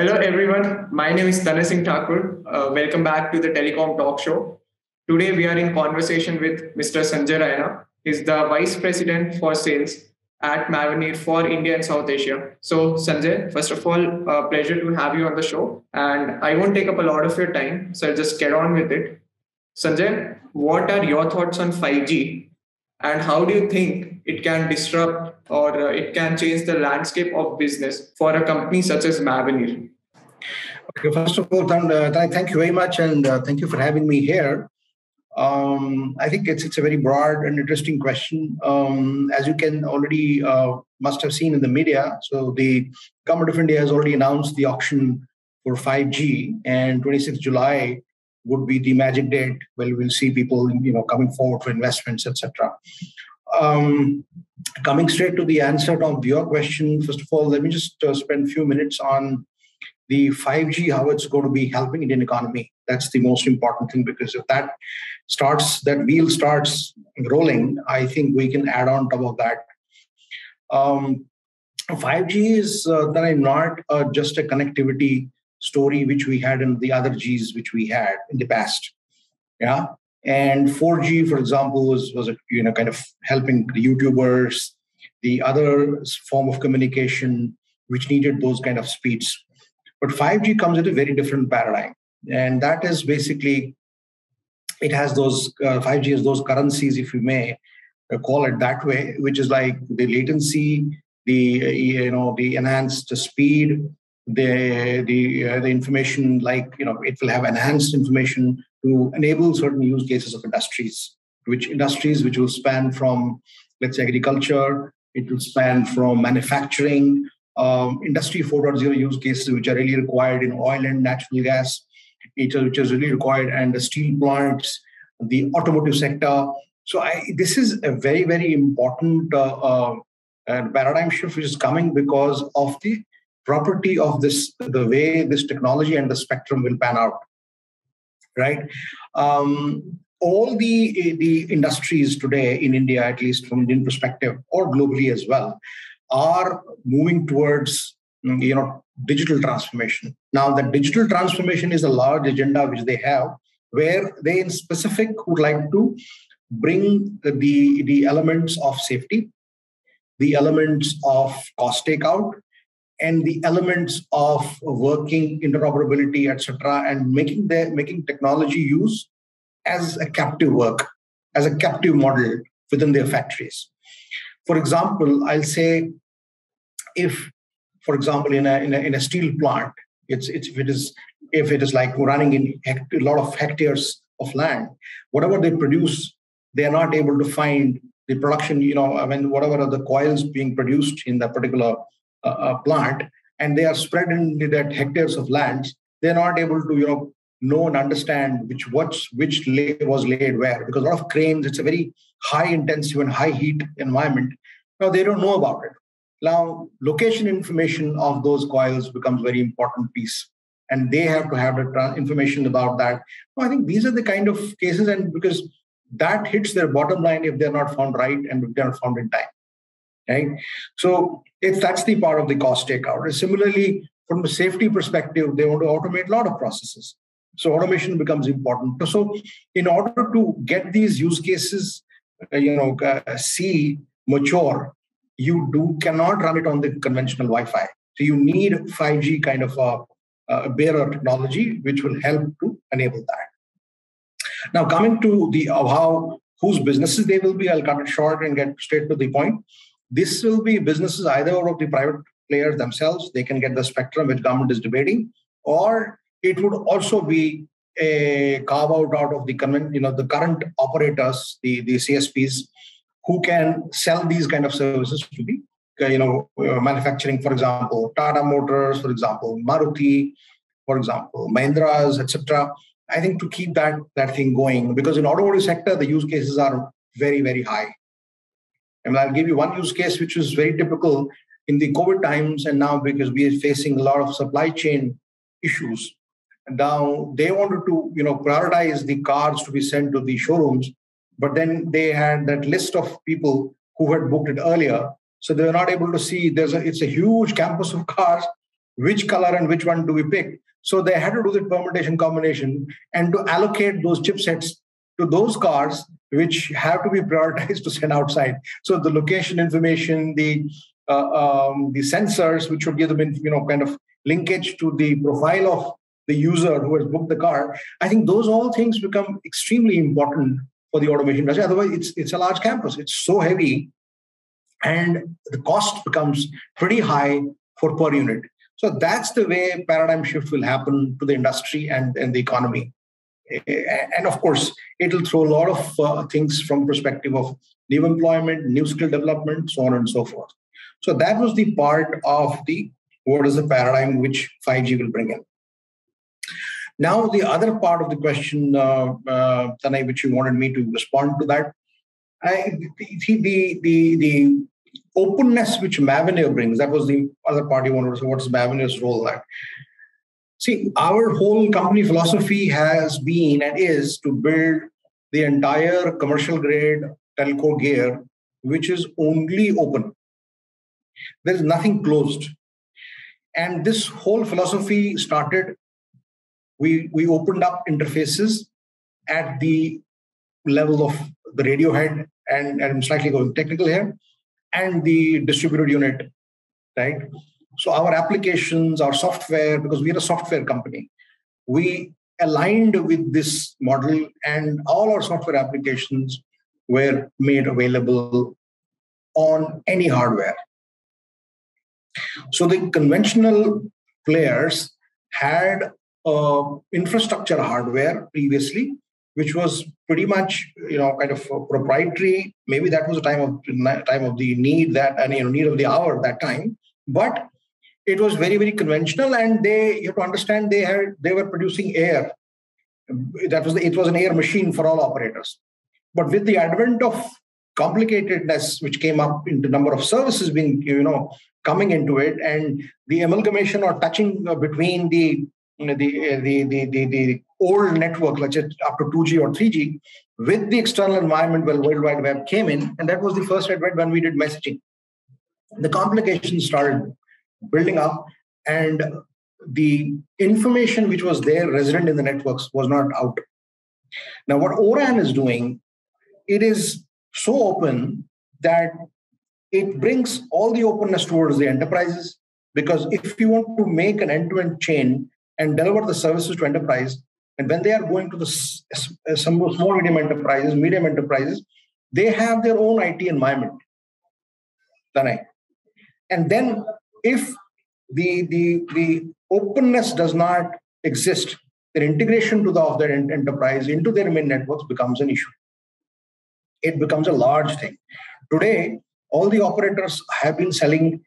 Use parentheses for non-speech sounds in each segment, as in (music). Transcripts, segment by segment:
Hello, everyone. My name is Tanay Singh Thakur. Uh, welcome back to the Telecom Talk Show. Today, we are in conversation with Mr. Sanjay Raina. He's the Vice President for Sales at Mavenir for India and South Asia. So, Sanjay, first of all, uh, pleasure to have you on the show. And I won't take up a lot of your time, so I'll just get on with it. Sanjay, what are your thoughts on 5G and how do you think it can disrupt or uh, it can change the landscape of business for a company such as Mavenir? Okay, first of all, uh, thank you very much and uh, thank you for having me here. Um, I think it's it's a very broad and interesting question. Um, as you can already uh, must have seen in the media, so the government of India has already announced the auction for 5G, and 26th July would be the magic date where we'll see people you know coming forward for investments etc um, coming straight to the answer of your question first of all let me just uh, spend a few minutes on the 5g how it's going to be helping indian economy that's the most important thing because if that starts that wheel starts rolling i think we can add on top of that um, 5g is uh, not uh, just a connectivity story which we had in the other G's which we had in the past. Yeah. And 4G, for example, was, was a, you know kind of helping the YouTubers, the other form of communication which needed those kind of speeds. But 5G comes with a very different paradigm. And that is basically it has those uh, 5G has those currencies, if you may uh, call it that way, which is like the latency, the uh, you know the enhanced speed, the the uh, the information like you know it will have enhanced information to enable certain use cases of industries which industries which will span from let's say agriculture it will span from manufacturing um, industry 4.0 use cases which are really required in oil and natural gas which is really required and the steel plants the automotive sector. So I, this is a very very important uh, uh, paradigm shift which is coming because of the property of this, the way this technology and the spectrum will pan out, right? Um, all the, the industries today in India, at least from Indian perspective, or globally as well, are moving towards you know digital transformation. Now, the digital transformation is a large agenda which they have, where they in specific would like to bring the, the elements of safety, the elements of cost takeout, and the elements of working interoperability etc and making the making technology use as a captive work as a captive model within their factories. For example i'll say if for example in a in a, in a steel plant it's, it's if it is if it is like running in hect- a lot of hectares of land whatever they produce they are not able to find the production you know i mean whatever are the coils being produced in that particular a plant and they are spread in that hectares of lands, they're not able to, you know, know and understand which what's which lay was laid where because a lot of cranes, it's a very high intensive and high heat environment. Now they don't know about it. Now location information of those coils becomes very important piece. And they have to have the information about that. I think these are the kind of cases, and because that hits their bottom line if they're not found right and if they're not found in time right? So if that's the part of the cost takeout. Similarly, from a safety perspective, they want to automate a lot of processes. So automation becomes important. So in order to get these use cases, uh, you know, uh, see mature, you do cannot run it on the conventional Wi-Fi. So you need 5G kind of a, a bearer technology, which will help to enable that. Now, coming to the how whose businesses they will be, I'll cut it short and get straight to the point. This will be businesses either of the private players themselves, they can get the spectrum which government is debating, or it would also be a carve out out of the you know the current operators, the, the CSPs, who can sell these kind of services to the you know uh, manufacturing, for example, Tata Motors, for example, Maruti, for example, Mahindras, etc. I think to keep that that thing going because in automotive sector the use cases are very very high I mean, I'll give you one use case which was very typical in the COVID times, and now because we are facing a lot of supply chain issues. Now they wanted to, you know, prioritize the cars to be sent to the showrooms, but then they had that list of people who had booked it earlier, so they were not able to see. There's a it's a huge campus of cars, which color and which one do we pick. So they had to do the permutation combination and to allocate those chipsets to those cars which have to be prioritized (laughs) to send outside. So the location information, the uh, um, the sensors, which would give them, you know, kind of linkage to the profile of the user who has booked the car. I think those all things become extremely important for the automation industry. Otherwise, it's it's a large campus. It's so heavy, and the cost becomes pretty high for per unit. So that's the way paradigm shift will happen to the industry and, and the economy. And of course, it'll throw a lot of uh, things from perspective of new employment, new skill development, so on and so forth. So that was the part of the what is the paradigm which 5G will bring in. Now, the other part of the question, uh, uh, Tanay, which you wanted me to respond to that, I, the, the, the, the openness which Mavenir brings, that was the other part you wanted to say, what's Mavenir's role there? See, our whole company philosophy has been and is to build the entire commercial grade telco gear, which is only open. There is nothing closed. And this whole philosophy started, we, we opened up interfaces at the level of the radio head, and, and I'm slightly going technical here, and the distributed unit, right? So our applications, our software, because we're a software company, we aligned with this model and all our software applications were made available on any hardware. So the conventional players had uh, infrastructure hardware previously, which was pretty much you know kind of proprietary. Maybe that was the time of time of the need that and you know need of the hour at that time, but it was very very conventional, and they you have to understand they had they were producing air. That was the, it was an air machine for all operators. But with the advent of complicatedness which came up in the number of services being you know coming into it and the amalgamation or touching between the you know, the, the, the, the, the old network, let's say up to 2G or 3G, with the external environment when World Wide Web came in, and that was the first advent when we did messaging. The complications started building up, and the information which was there resident in the networks was not out. Now, what ORAN is doing, it is so open that it brings all the openness towards the enterprises. Because if you want to make an end-to-end chain and deliver the services to enterprise, and when they are going to the some small medium enterprises, medium enterprises, they have their own IT environment. And then if the, the, the openness does not exist, their integration to the of their enterprise into their main networks becomes an issue. It becomes a large thing. Today, all the operators have been selling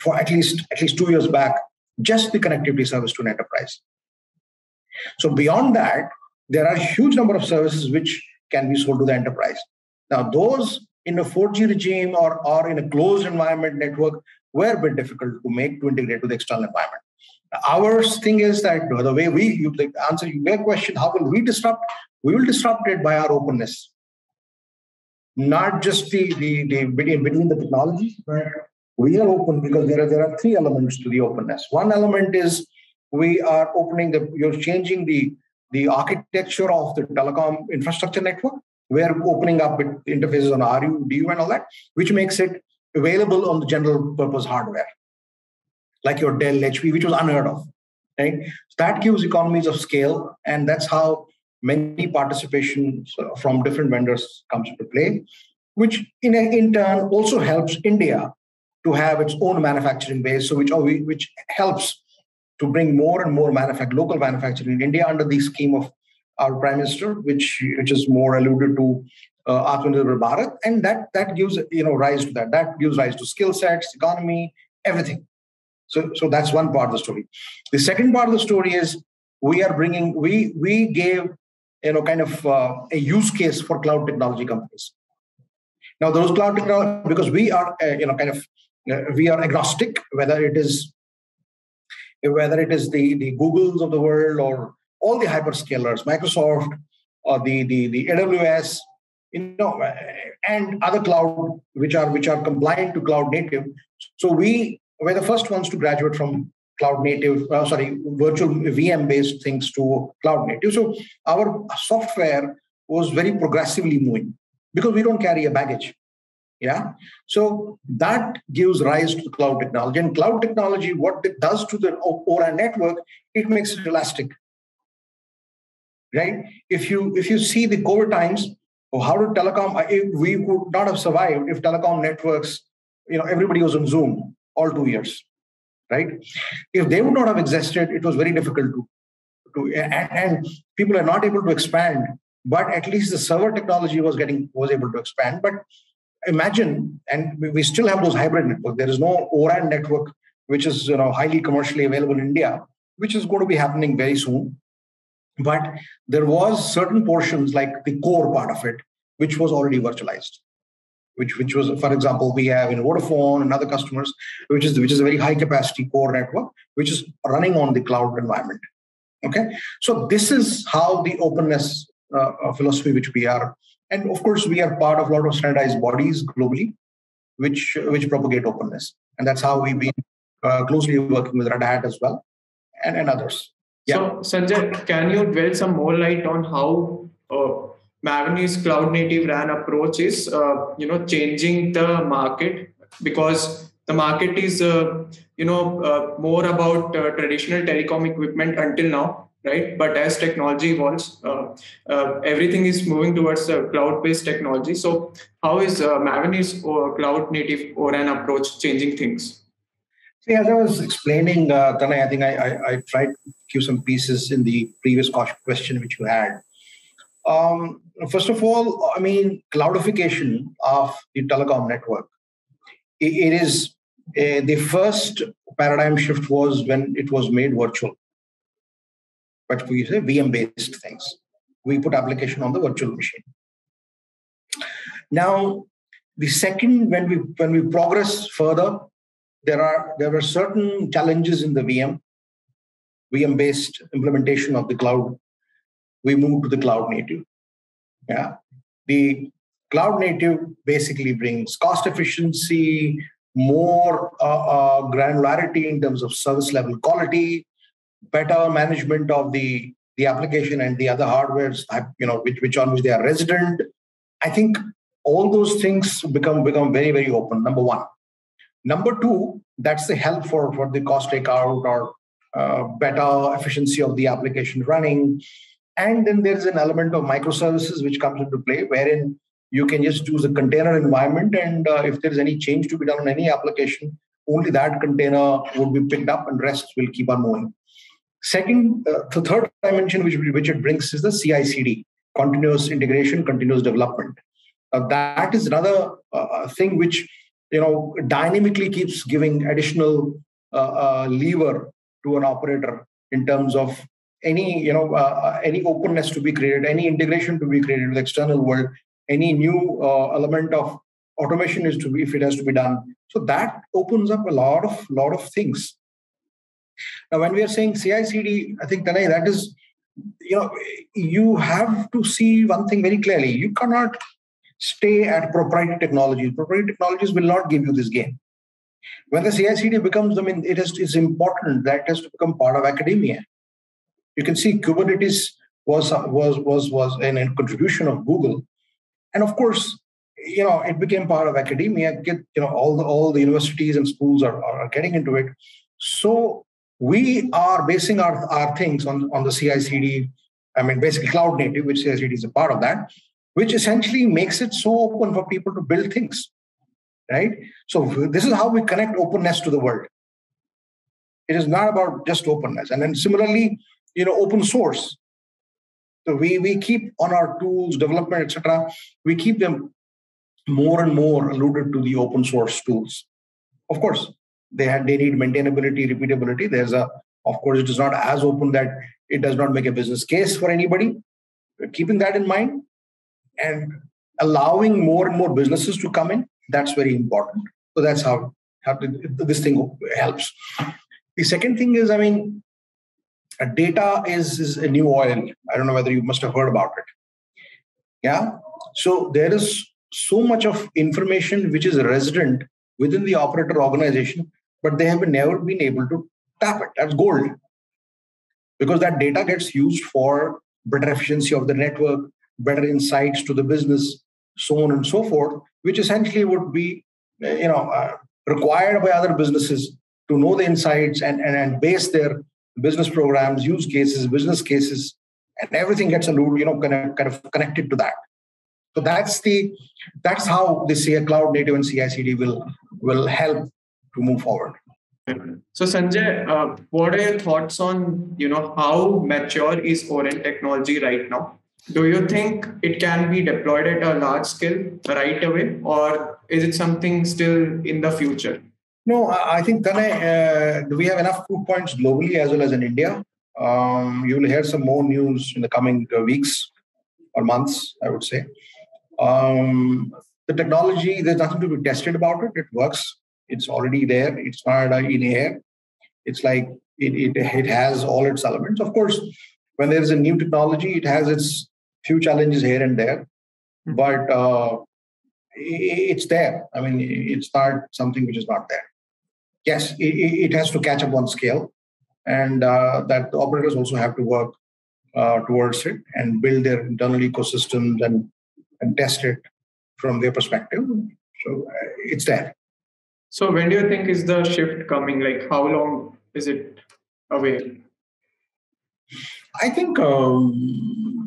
for at least at least two years back just the connectivity service to an enterprise. So beyond that, there are a huge number of services which can be sold to the enterprise. Now, those in a 4G regime or, or in a closed environment network were a bit difficult to make to integrate to the external environment. Our thing is that the way we you the answer your question, how will we disrupt? We will disrupt it by our openness. Not just the, the, the between, between the technologies, but we are open because there are there are three elements to the openness. One element is we are opening the you're changing the the architecture of the telecom infrastructure network. We're opening up interfaces on RU, DU, and all that, which makes it available on the general purpose hardware, like your Dell, HP, which was unheard of. Right? So that gives economies of scale, and that's how many participations uh, from different vendors comes into play, which in, in turn also helps India to have its own manufacturing base, so which oh, which helps to bring more and more local manufacturing in India under the scheme of our prime minister, which which is more alluded to uh, Atmanirbhar Bharat, and that that gives you know rise to that. That gives rise to skill sets, economy, everything. So so that's one part of the story. The second part of the story is we are bringing we we gave you know kind of uh, a use case for cloud technology companies. Now those cloud technology because we are uh, you know kind of uh, we are agnostic whether it is whether it is the, the Googles of the world or all the hyperscalers, Microsoft, or the, the, the AWS, you know, and other cloud which are which are compliant to cloud native. So we were the first ones to graduate from cloud native, uh, sorry, virtual VM based things to cloud native. So our software was very progressively moving because we don't carry a baggage. Yeah. So that gives rise to the cloud technology. And cloud technology, what it does to the ORA network, it makes it elastic. Right? If you if you see the COVID times, how did telecom we would not have survived if telecom networks, you know, everybody was on Zoom all two years. Right? If they would not have existed, it was very difficult to to and, and people are not able to expand but at least the server technology was getting was able to expand but imagine, and we still have those hybrid networks. There is no ORAN network, which is you know highly commercially available in India, which is going to be happening very soon. But there was certain portions like the core part of it, which was already virtualized. Which, which was, for example, we have in Vodafone and other customers, which is which is a very high capacity core network, which is running on the cloud environment. Okay, so this is how the openness uh, uh philosophy which we are and of course, we are part of a lot of standardized bodies globally, which which propagate openness, and that's how we've been uh, closely working with Red Hat as well, and, and others. Yeah. So, Sanjay, can you dwell some more light on how uh, Mavenir's cloud native RAN approach is, uh, you know, changing the market because the market is, uh, you know, uh, more about uh, traditional telecom equipment until now, right? But as technology evolves, uh, everything is moving towards cloud-based technology. So, how is uh, Mavenir's cloud-native ORAN approach changing things? See, as I was explaining, uh, Tanay, I think I, I, I, tried to give some pieces in the previous question which you had. Um, first of all, I mean, cloudification of the telecom network. it, it is uh, the first paradigm shift was when it was made virtual but we say VM based things. We put application on the virtual machine. Now, the second, when we when we progress further, there are there were certain challenges in the VM, VM based implementation of the cloud. We moved to the cloud native. Yeah, the cloud native basically brings cost efficiency, more uh, uh, granularity in terms of service level quality, better management of the the application and the other hardwares, you know, which, which on which they are resident. I think all those things become become very very open. Number one. Number two, that's the help for for the cost takeout or uh, better efficiency of the application running. And then there's an element of microservices which comes into play, wherein you can just use a container environment, and uh, if there's any change to be done on any application, only that container would be picked up, and rest will keep on moving. Second, uh, the third dimension which, which it brings is the CI/CD, continuous integration, continuous development. Uh, that is another uh, thing which you know dynamically keeps giving additional uh, uh, lever to an operator in terms of any you know uh, any openness to be created, any integration to be created with external world, any new element of automation is to be if it has to be done. So that opens up a lot of lot of things now, when we are saying CI/CD, I think Tanay, that is, you know, you have to see one thing very clearly. You cannot stay at proprietary technologies. Proprietary technologies will not give you this gain. When the CI/CD becomes, I mean, it is it's important that it has to become part of academia. You can see Kubernetes was was was was an, a contribution of Google, and of course, you know, it became part of academia. Get you know all the all the universities and schools are, are getting into it. So we are basing our, our things on, on the CI CD, I mean, basically cloud native, which CI CD is a part of that, which essentially makes it so open for people to build things, right? So this is how we connect openness to the world. It is not about just openness. And then similarly, you know, open source. So we, we keep on our tools, development, etc. We keep them more and more alluded to the open source tools. Of course, they had they need maintainability repeatability there's a of course it is not as open that it does not make a business case for anybody but keeping that in mind and allowing more and more businesses to come in that's very important. So that's how, how this thing helps. The second thing is i mean data is, is a new oil. I don't know whether you must have heard about it. Yeah? So there is so much of information which is resident within the operator organization but they have never been able to tap it. That's gold. Because that data gets used for better efficiency of the network, better insights to the business, so on and so forth, which essentially would be, you know, uh, required by other businesses to know the insights and, and, and base their business programs, use cases, business cases, and everything gets a little, you know, kind of, connected to that. So that's the that's how the CI cloud native and CI/CD will will help to move forward. So Sanjay, uh, what are your thoughts on you know how mature is ORAN technology right now? Do you think it can be deployed at a large scale right away, or is it something still in the future? No, I think Tanay, uh, we have enough proof points globally as well as in India. Um, you will hear some more news in the coming uh, weeks or months, I would say. Um, the technology, there's nothing to be tested about it. It works. It's already there. It's not uh, in air. It's like it, it, it has all its elements. Of course, when there's a new technology, it has its few challenges here and there, hmm. but uh, it's there. I mean, it's not something which is not there. Yes, it, it has to catch up on scale, and uh, that the operators also have to work uh, towards it and build their internal ecosystems and and test it from their perspective. So uh, it's there. So when do you think is the shift coming? Like how long is it away? I think um,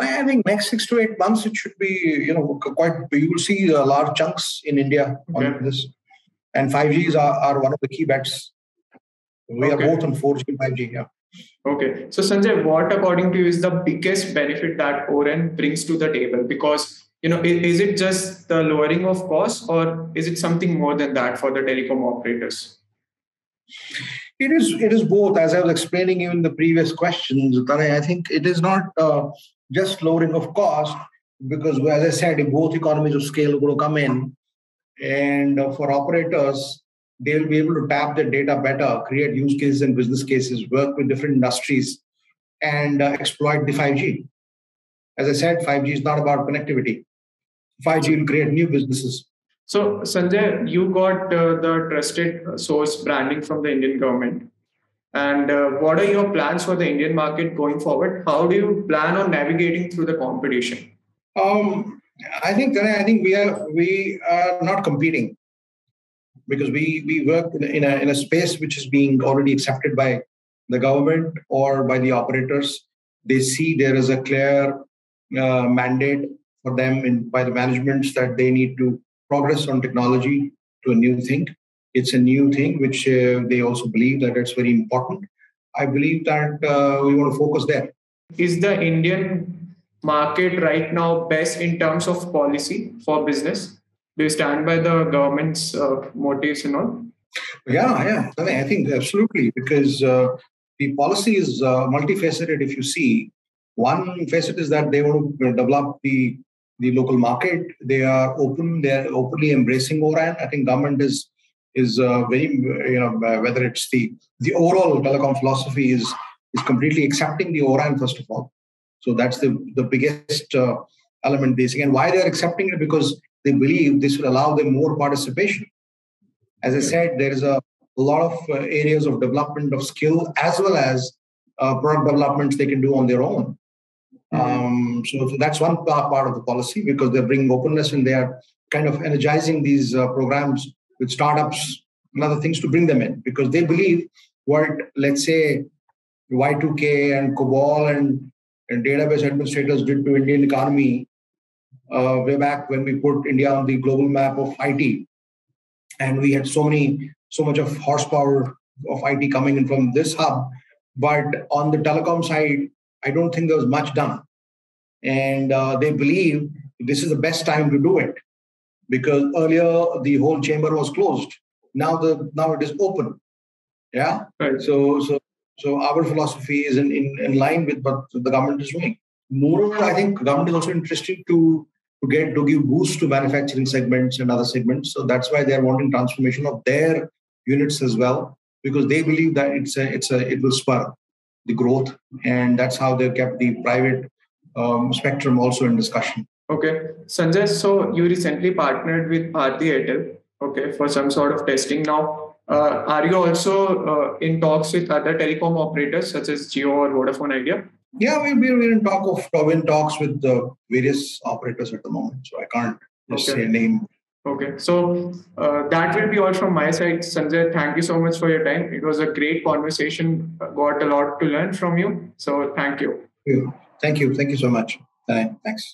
I think next six to eight months it should be you know quite you will see uh, large chunks in India okay. on this, and 5Gs are, are one of the key bets. We okay. are both on 4G and 5G. Yeah. Okay. So Sanjay, what according to you is the biggest benefit that ORAN brings to the table? Because you know, is, is it just the lowering of costs or is it something more than that for the telecom operators? It is it is both. As I was explaining you in the previous questions, I think it is not uh, just lowering of cost because, as I said, both economies of scale will come in, and uh, for operators, they'll be able to tap the data better, create use cases and business cases, work with different industries, and uh, exploit the 5G. As I said, 5G is not about connectivity. 5G will create new businesses. So, Sanjay, you got uh, the trusted source branding from the Indian government. And uh, what are your plans for the Indian market going forward? How do you plan on navigating through the competition? Um, I think I think we are we are not competing because we we work in a, in a space which is being already accepted by the government or by the operators. They see there is a clear uh, mandate for them in, by the managements that they need to progress on technology to a new thing. It's a new thing which uh, they also believe that it's very important. I believe that uh, we want to focus there. Is the Indian market right now best in terms of policy for business? do you stand by the government's uh, motives and all? Yeah, yeah. I, mean, I think absolutely because uh, the policy is uh, multifaceted. If you see, one facet is that they want to develop the the local market. They are open. They are openly embracing ORAN. I think government is is uh, very you know whether it's the the overall telecom philosophy is is completely accepting the ORAN first of all. So that's the the biggest uh, element they see. And why they're accepting it because they believe this will allow them more participation. As I said, there is a, lot of uh, areas of development of skill as well as uh, product developments they can do on their own. Mm-hmm. Um, so, so, that's one part of the policy because they're bringing openness and they are kind of energizing these uh, programs with startups and other things to bring them in because they believe what, let's say, Y2K and COBOL and, and database administrators did to Indian economy uh, way back when we put India on the global map of IT, and we had so many, so much of horsepower of IT coming in from this hub. But on the telecom side, I don't think there was much done, and uh, they believe this is the best time to do it because earlier the whole chamber was closed. Now the now it is open. Yeah. Right. So so so our philosophy is in, in, in line with what the government is doing. Moreover, I think government is also interested to to get to give boost to manufacturing segments and other segments. So that's why they are wanting transformation of their units as well, because they believe that it's a it's a it will spur the growth, and that's how they kept the private um, spectrum also in discussion. Okay, Sanjay. So you recently partnered with Bharti Airtel, okay, for some sort of testing. Now, Uh, are you also uh, in talks with other telecom operators such as Jio or Vodafone Idea? Yeah, we're, we're in talk of in talks with the various operators at the moment, so I can't just okay. say a name. Okay, so uh, that will be all from my side, Sanjay. Thank you so much for your time. It was a great conversation. Got a lot to learn from you. So thank you. Thank you. Thank you. Thank you so much. Thanks.